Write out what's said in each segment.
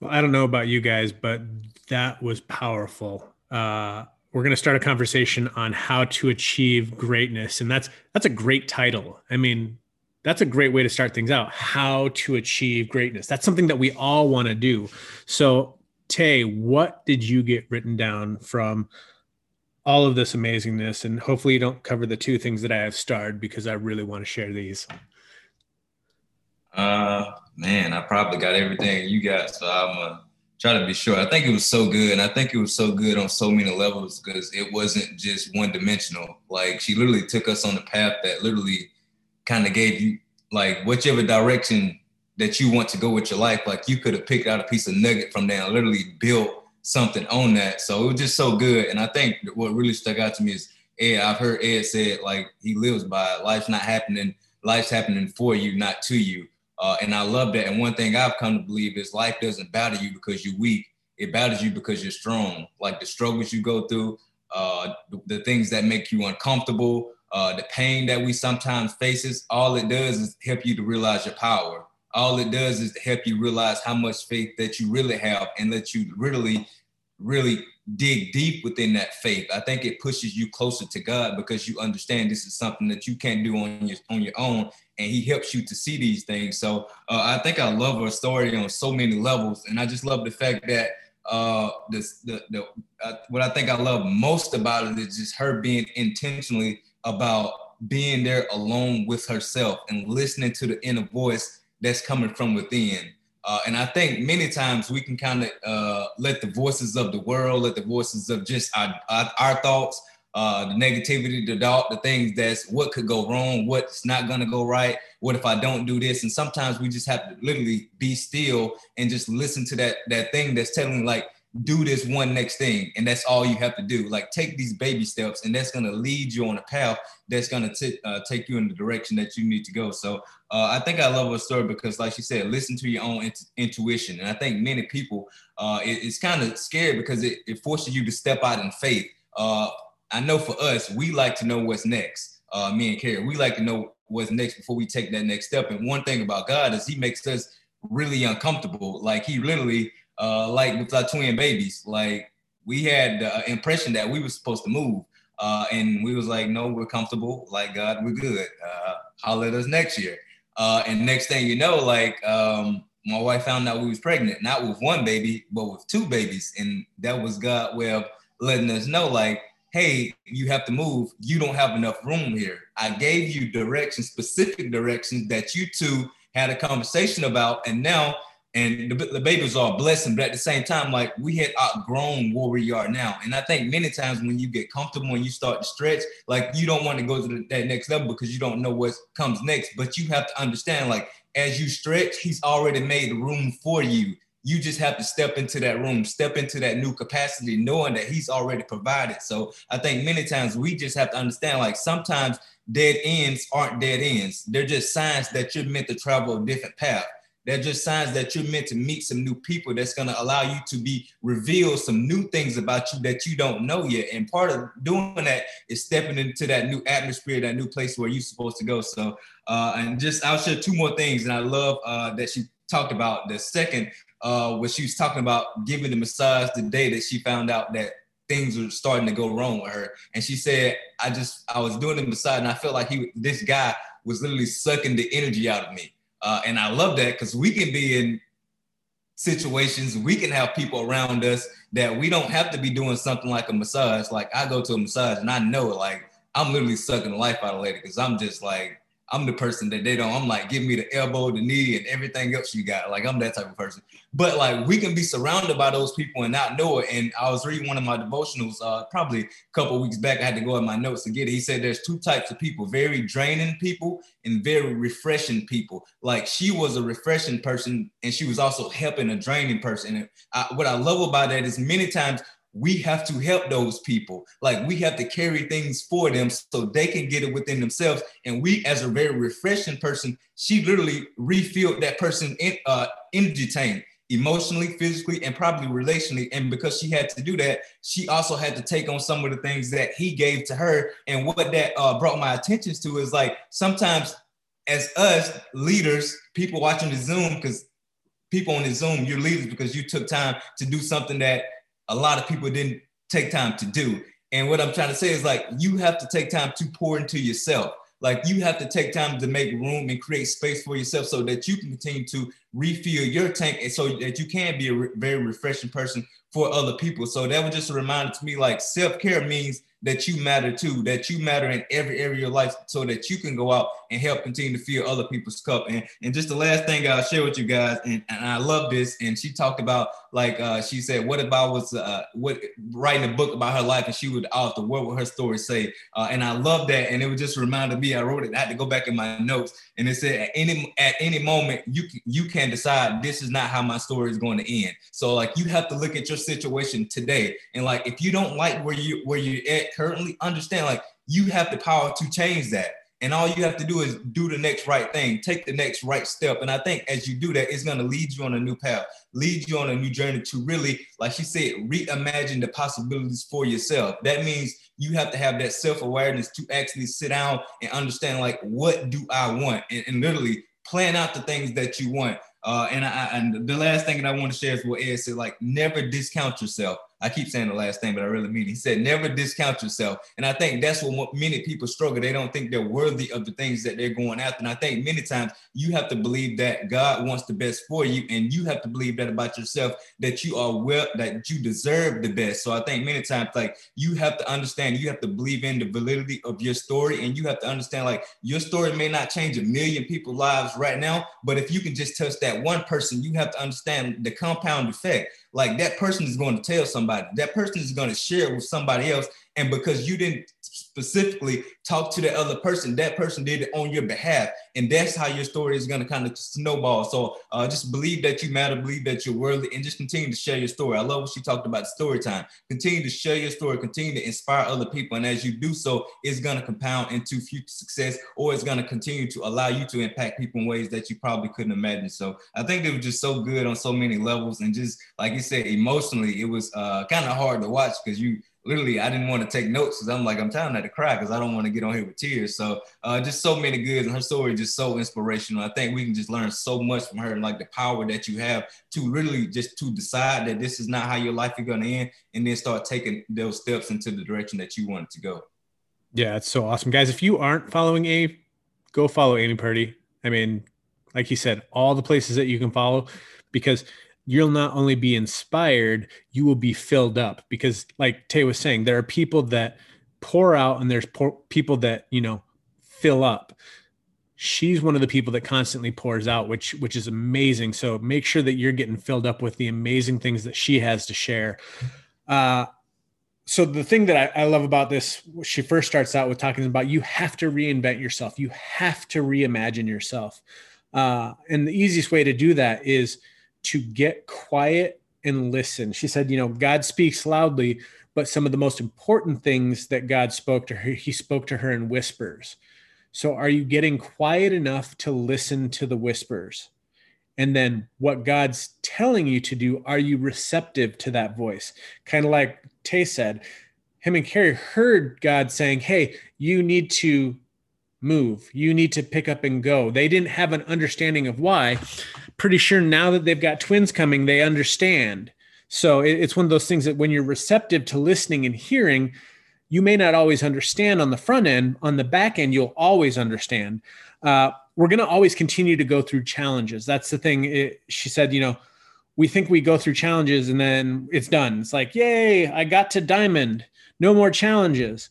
Well, I don't know about you guys, but that was powerful. Uh, we're going to start a conversation on how to achieve greatness, and that's that's a great title. I mean, that's a great way to start things out. How to achieve greatness. That's something that we all want to do. So, Tay, what did you get written down from all of this amazingness? And hopefully, you don't cover the two things that I have starred because I really want to share these. Uh, man, I probably got everything you got, so I'm gonna try to be sure. I think it was so good, and I think it was so good on so many levels because it wasn't just one dimensional. Like she literally took us on the path that literally kind of gave you like whichever direction that you want to go with your life. Like you could have picked out a piece of nugget from there and literally built something on that. So it was just so good. And I think what really stuck out to me is Ed. I've heard Ed say like he lives by life's not happening, life's happening for you, not to you. Uh, and I love that. And one thing I've come to believe is life doesn't battle you because you're weak. It batters you because you're strong. Like the struggles you go through, uh, the, the, things that make you uncomfortable, uh, the pain that we sometimes faces, all it does is help you to realize your power. All it does is to help you realize how much faith that you really have and let you really, really dig deep within that faith. I think it pushes you closer to God because you understand this is something that you can't do on your on your own, and He helps you to see these things. So uh, I think I love her story on so many levels, and I just love the fact that uh, this the the uh, what I think I love most about it is just her being intentionally about being there alone with herself and listening to the inner voice that's coming from within. Uh, and I think many times we can kind of uh, let the voices of the world, let the voices of just our, our, our thoughts, uh, the negativity, the doubt, the things that's what could go wrong, what's not going to go right, what if I don't do this? And sometimes we just have to literally be still and just listen to that that thing that's telling like, do this one next thing and that's all you have to do. Like take these baby steps and that's going to lead you on a path that's going to uh, take you in the direction that you need to go. So uh, i think i love her story because like she said listen to your own int- intuition. And i think many people uh, it, it's kind of scary because it, it, forces you to step out in faith. Uh, i know for us we like to know what's next uh, me and Carrie, we like to know what's next before we take that next step. And one thing about god is he makes us really uncomfortable. Like he literally uh, like with our twin babies. Like we had the impression that we were supposed to move. Uh, and we was like, no, we're comfortable. Like God, we're good. Uh, holler at us next year. Uh, and next thing you know, like um, my wife found out we was pregnant, not with one baby, but with two babies. And that was God way of letting us know, like, hey, you have to move. You don't have enough room here. I gave you directions, specific directions that you two had a conversation about. And now and the, the babies are blessing, but at the same time, like we had outgrown where we are now. And I think many times when you get comfortable and you start to stretch, like you don't want to go to the, that next level because you don't know what comes next. But you have to understand, like as you stretch, he's already made room for you. You just have to step into that room, step into that new capacity, knowing that he's already provided. So I think many times we just have to understand, like sometimes dead ends aren't dead ends. They're just signs that you're meant to travel a different path. They're just signs that you're meant to meet some new people that's going to allow you to be reveal some new things about you that you don't know yet. And part of doing that is stepping into that new atmosphere, that new place where you're supposed to go. So, uh, and just I'll share two more things. And I love uh, that she talked about the second, uh, when she was talking about giving the massage the day that she found out that things were starting to go wrong with her. And she said, I just, I was doing the massage and I felt like he, this guy was literally sucking the energy out of me. Uh, and I love that because we can be in situations, we can have people around us that we don't have to be doing something like a massage. Like I go to a massage and I know like I'm literally sucking the life out of lady because I'm just like I'm the person that they don't. I'm like, give me the elbow, the knee, and everything else you got. Like I'm that type of person. But like we can be surrounded by those people and not know it. And I was reading one of my devotionals uh, probably a couple weeks back. I had to go in my notes to get it. He said there's two types of people: very draining people and very refreshing people. Like she was a refreshing person, and she was also helping a draining person. And I, what I love about that is many times we have to help those people. Like we have to carry things for them so they can get it within themselves. And we, as a very refreshing person, she literally refilled that person in uh, energy tank emotionally, physically, and probably relationally. And because she had to do that, she also had to take on some of the things that he gave to her. And what that uh, brought my attention to is like sometimes as us leaders, people watching the Zoom, because people on the Zoom, you're leaders because you took time to do something that a lot of people didn't take time to do. And what I'm trying to say is like you have to take time to pour into yourself. Like you have to take time to make room and create space for yourself so that you can continue to refill your tank so that you can be a re- very refreshing person for other people. So that was just a reminder to me like self-care means that you matter too, that you matter in every area of your life so that you can go out and help continue to fill other people's cup. And, and just the last thing I'll share with you guys, and, and I love this. And she talked about like uh, she said, what if I was uh, what writing a book about her life and she would author, what would her story say? Uh, and I love that. And it was just reminded me, I wrote it, I had to go back in my notes. And it said at any at any moment you you can decide this is not how my story is going to end. So like you have to look at your situation today. And like if you don't like where you where you're at currently, understand like you have the power to change that. And all you have to do is do the next right thing, take the next right step. And I think as you do that, it's going to lead you on a new path, lead you on a new journey to really, like she said, reimagine the possibilities for yourself. That means you have to have that self awareness to actually sit down and understand, like, what do I want? And, and literally plan out the things that you want. Uh, and I, and the last thing that I want to share is what Ed said, like, never discount yourself. I keep saying the last thing, but I really mean it. He said, never discount yourself. And I think that's what many people struggle. They don't think they're worthy of the things that they're going after. And I think many times you have to believe that God wants the best for you. And you have to believe that about yourself, that you are well, that you deserve the best. So I think many times, like you have to understand, you have to believe in the validity of your story. And you have to understand, like your story may not change a million people's lives right now, but if you can just touch that one person, you have to understand the compound effect like that person is going to tell somebody, that person is going to share with somebody else. And because you didn't specifically talk to the other person, that person did it on your behalf. And that's how your story is going to kind of snowball. So uh, just believe that you matter, believe that you're worthy, and just continue to share your story. I love what she talked about story time. Continue to share your story, continue to inspire other people. And as you do so, it's going to compound into future success or it's going to continue to allow you to impact people in ways that you probably couldn't imagine. So I think it was just so good on so many levels. And just like you said, emotionally, it was uh, kind of hard to watch because you literally I didn't want to take notes because I'm like I'm trying not to cry because I don't want to get on here with tears. So uh, just so many goods and her story is just so inspirational. I think we can just learn so much from her and like the power that you have to literally just to decide that this is not how your life is going to end and then start taking those steps into the direction that you want it to go. Yeah, it's so awesome, guys. If you aren't following Amy, go follow Amy Purdy. I mean, like you said, all the places that you can follow because you'll not only be inspired, you will be filled up because, like Tay was saying, there are people that pour out and there's people that, you know, fill up. She's one of the people that constantly pours out, which which is amazing. So make sure that you're getting filled up with the amazing things that she has to share. Uh, so the thing that I, I, love about this, she first starts out with talking about you have to reinvent yourself. You have to reimagine yourself. Uh, and the easiest way to do that is to get quiet and listen. She said, you know, God speaks loudly, but some of the most important things that God spoke to her, he spoke to her in whispers. So are you getting quiet enough to listen to the whispers? And then what God's telling you to do, are you receptive to that voice? Kind of like Tay said, him and Carrie heard God saying, Hey, you need to move. You need to pick up and go. They didn't have an understanding of why. Pretty sure now that they've got twins coming, they understand. So it's one of those things that when you're receptive to listening and hearing, you may not always understand on the front end. On the back end, you'll always understand. Uh, we're going to always continue to go through challenges. That's the thing. It, she said, you know, we think we go through challenges and then it's done. It's like, yay, I got to diamond. No more challenges.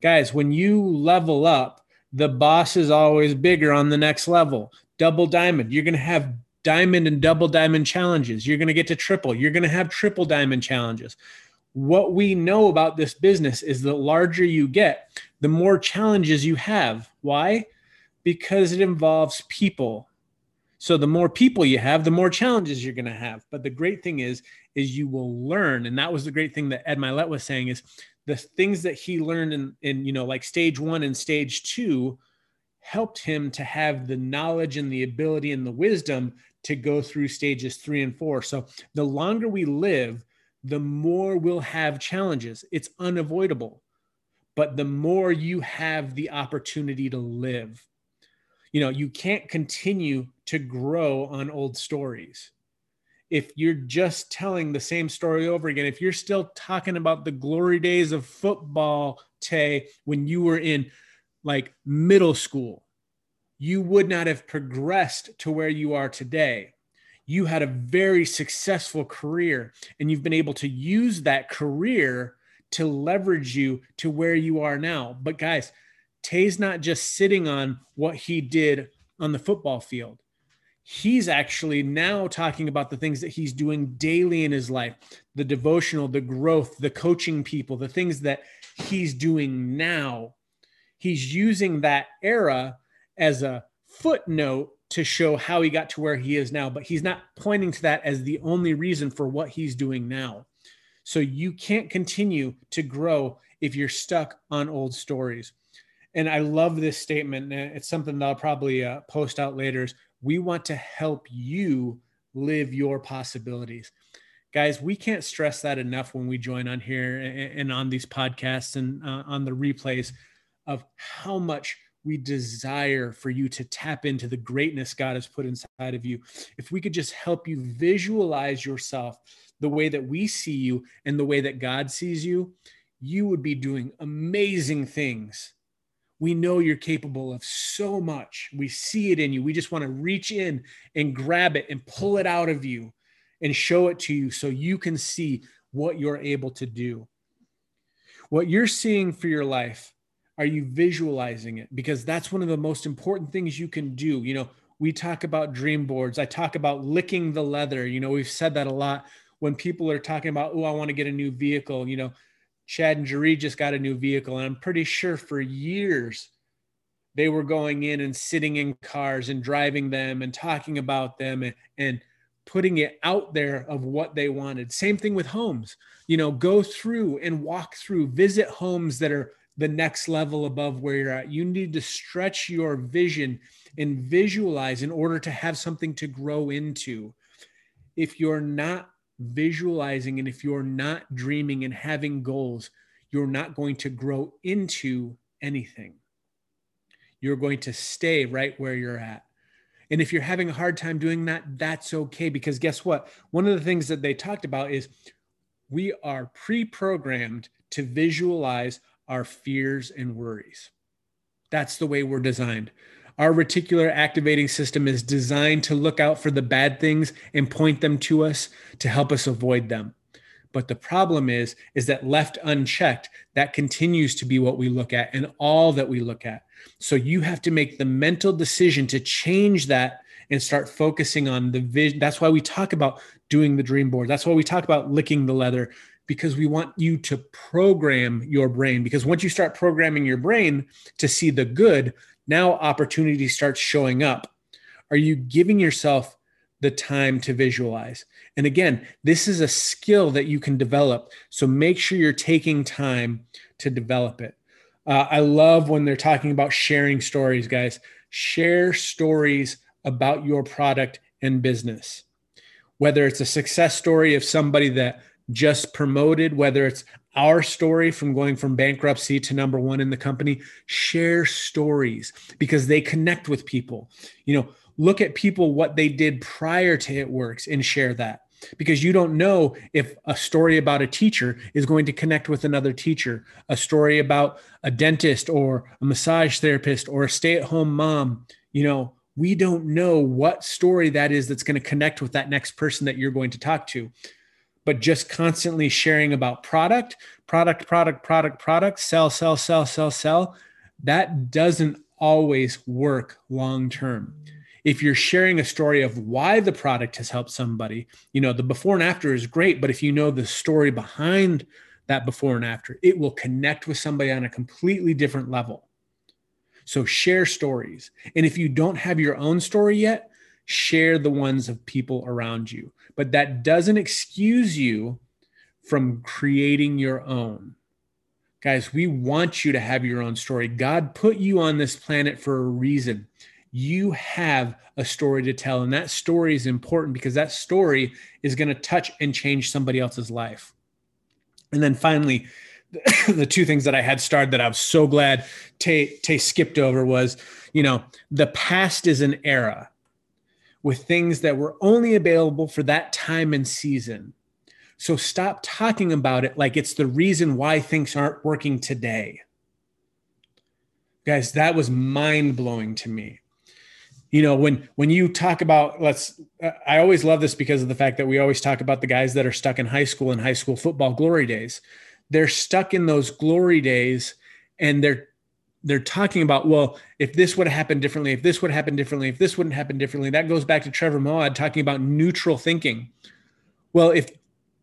Guys, when you level up, the boss is always bigger on the next level. Double diamond, you're going to have diamond and double diamond challenges. You're going to get to triple, you're going to have triple diamond challenges. What we know about this business is the larger you get, the more challenges you have. Why? Because it involves people. So the more people you have, the more challenges you're going to have. But the great thing is, is you will learn, and that was the great thing that Ed Mylett was saying is the things that he learned in, in you know like stage one and stage two helped him to have the knowledge and the ability and the wisdom to go through stages three and four. So the longer we live the more we'll have challenges. It's unavoidable but the more you have the opportunity to live. You know you can't continue to grow on old stories. If you're just telling the same story over again, if you're still talking about the glory days of football, Tay, when you were in like middle school, you would not have progressed to where you are today. You had a very successful career and you've been able to use that career to leverage you to where you are now. But guys, Tay's not just sitting on what he did on the football field he's actually now talking about the things that he's doing daily in his life the devotional the growth the coaching people the things that he's doing now he's using that era as a footnote to show how he got to where he is now but he's not pointing to that as the only reason for what he's doing now so you can't continue to grow if you're stuck on old stories and i love this statement it's something that i'll probably uh, post out later is we want to help you live your possibilities. Guys, we can't stress that enough when we join on here and on these podcasts and uh, on the replays of how much we desire for you to tap into the greatness God has put inside of you. If we could just help you visualize yourself the way that we see you and the way that God sees you, you would be doing amazing things we know you're capable of so much. We see it in you. We just want to reach in and grab it and pull it out of you and show it to you so you can see what you're able to do. What you're seeing for your life, are you visualizing it? Because that's one of the most important things you can do. You know, we talk about dream boards. I talk about licking the leather. You know, we've said that a lot when people are talking about, oh, I want to get a new vehicle. You know, Chad and Jeree just got a new vehicle, and I'm pretty sure for years they were going in and sitting in cars and driving them and talking about them and, and putting it out there of what they wanted. Same thing with homes. You know, go through and walk through, visit homes that are the next level above where you're at. You need to stretch your vision and visualize in order to have something to grow into. If you're not visualizing and if you're not dreaming and having goals, you're not going to grow into anything. You're going to stay right where you're at. And if you're having a hard time doing that, that's okay. Because guess what? One of the things that they talked about is we are pre programmed to visualize our fears and worries. That's the way we're designed. Our reticular activating system is designed to look out for the bad things and point them to us to help us avoid them. But the problem is, is that left unchecked, that continues to be what we look at and all that we look at. So you have to make the mental decision to change that and start focusing on the vision. That's why we talk about doing the dream board. That's why we talk about licking the leather because we want you to program your brain. Because once you start programming your brain to see the good, now opportunity starts showing up. Are you giving yourself the time to visualize? And again, this is a skill that you can develop. So make sure you're taking time to develop it. Uh, I love when they're talking about sharing stories, guys. Share stories about your product and business. Whether it's a success story of somebody that just promoted, whether it's our story from going from bankruptcy to number one in the company, share stories because they connect with people. You know, look at people what they did prior to it works and share that because you don't know if a story about a teacher is going to connect with another teacher, a story about a dentist or a massage therapist or a stay at home mom. You know, we don't know what story that is that's going to connect with that next person that you're going to talk to but just constantly sharing about product, product, product, product, product, sell, sell, sell, sell, sell, that doesn't always work long term. If you're sharing a story of why the product has helped somebody, you know, the before and after is great, but if you know the story behind that before and after, it will connect with somebody on a completely different level. So share stories. And if you don't have your own story yet, share the ones of people around you but that doesn't excuse you from creating your own. Guys, we want you to have your own story. God put you on this planet for a reason. You have a story to tell, and that story is important because that story is going to touch and change somebody else's life. And then finally, the two things that I had starred that I was so glad Tay, Tay skipped over was, you know, the past is an era with things that were only available for that time and season. So stop talking about it like it's the reason why things aren't working today. Guys, that was mind blowing to me. You know, when when you talk about let's I always love this because of the fact that we always talk about the guys that are stuck in high school and high school football glory days. They're stuck in those glory days and they're they're talking about well if this would have happened differently if this would happen differently if this wouldn't happen differently. That goes back to trevor moawad talking about neutral thinking. Well if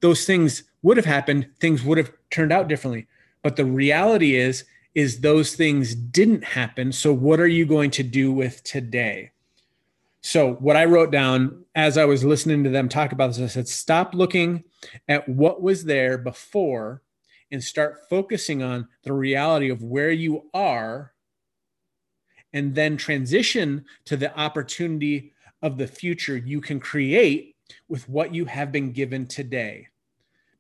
those things would have happened things would have turned out differently. But the reality is is those things didn't happen. So what are you going to do with today? So what i wrote down as i was listening to them talk about this i said stop looking at what was there before and start focusing on the reality of where you are and then transition to the opportunity of the future you can create with what you have been given today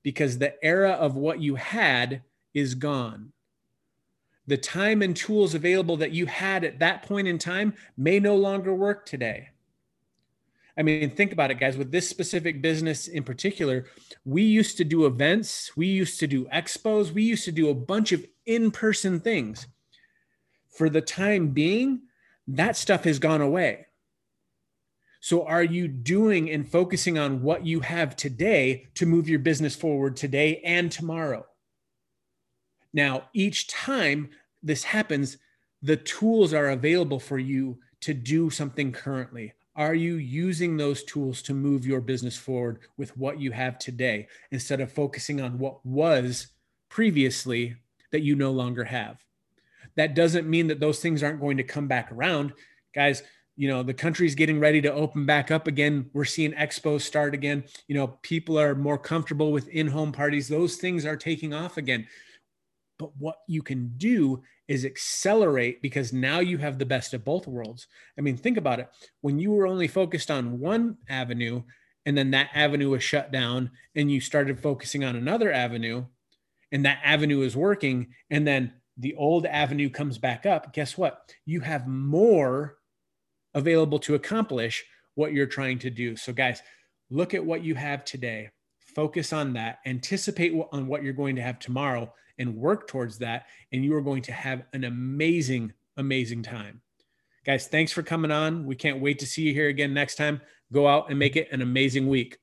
because the era of what you had is gone. The time and tools available that you had at that point in time may no longer work today. I mean, think about it, guys. With this specific business in particular, we used to do events, we used to do expos, we used to do a bunch of in person things. For the time being, that stuff has gone away. So, are you doing and focusing on what you have today to move your business forward today and tomorrow? Now, each time this happens, the tools are available for you to do something currently. Are you using those tools to move your business forward with what you have today instead of focusing on what was previously that you no longer have? That doesn't mean that those things aren't going to come back around. Guys, you know, the country's getting ready to open back up again. We're seeing expos start again. You know, people are more comfortable with in home parties. Those things are taking off again. But what you can do is accelerate because now you have the best of both worlds. I mean, think about it. When you were only focused on one avenue and then that avenue was shut down and you started focusing on another avenue and that avenue is working and then the old avenue comes back up, guess what? You have more available to accomplish what you're trying to do. So, guys, look at what you have today, focus on that, anticipate on what you're going to have tomorrow and work towards that. And you are going to have an amazing, amazing time. Guys, thanks for coming on. We can't wait to see you here again next time. Go out and make it an amazing week.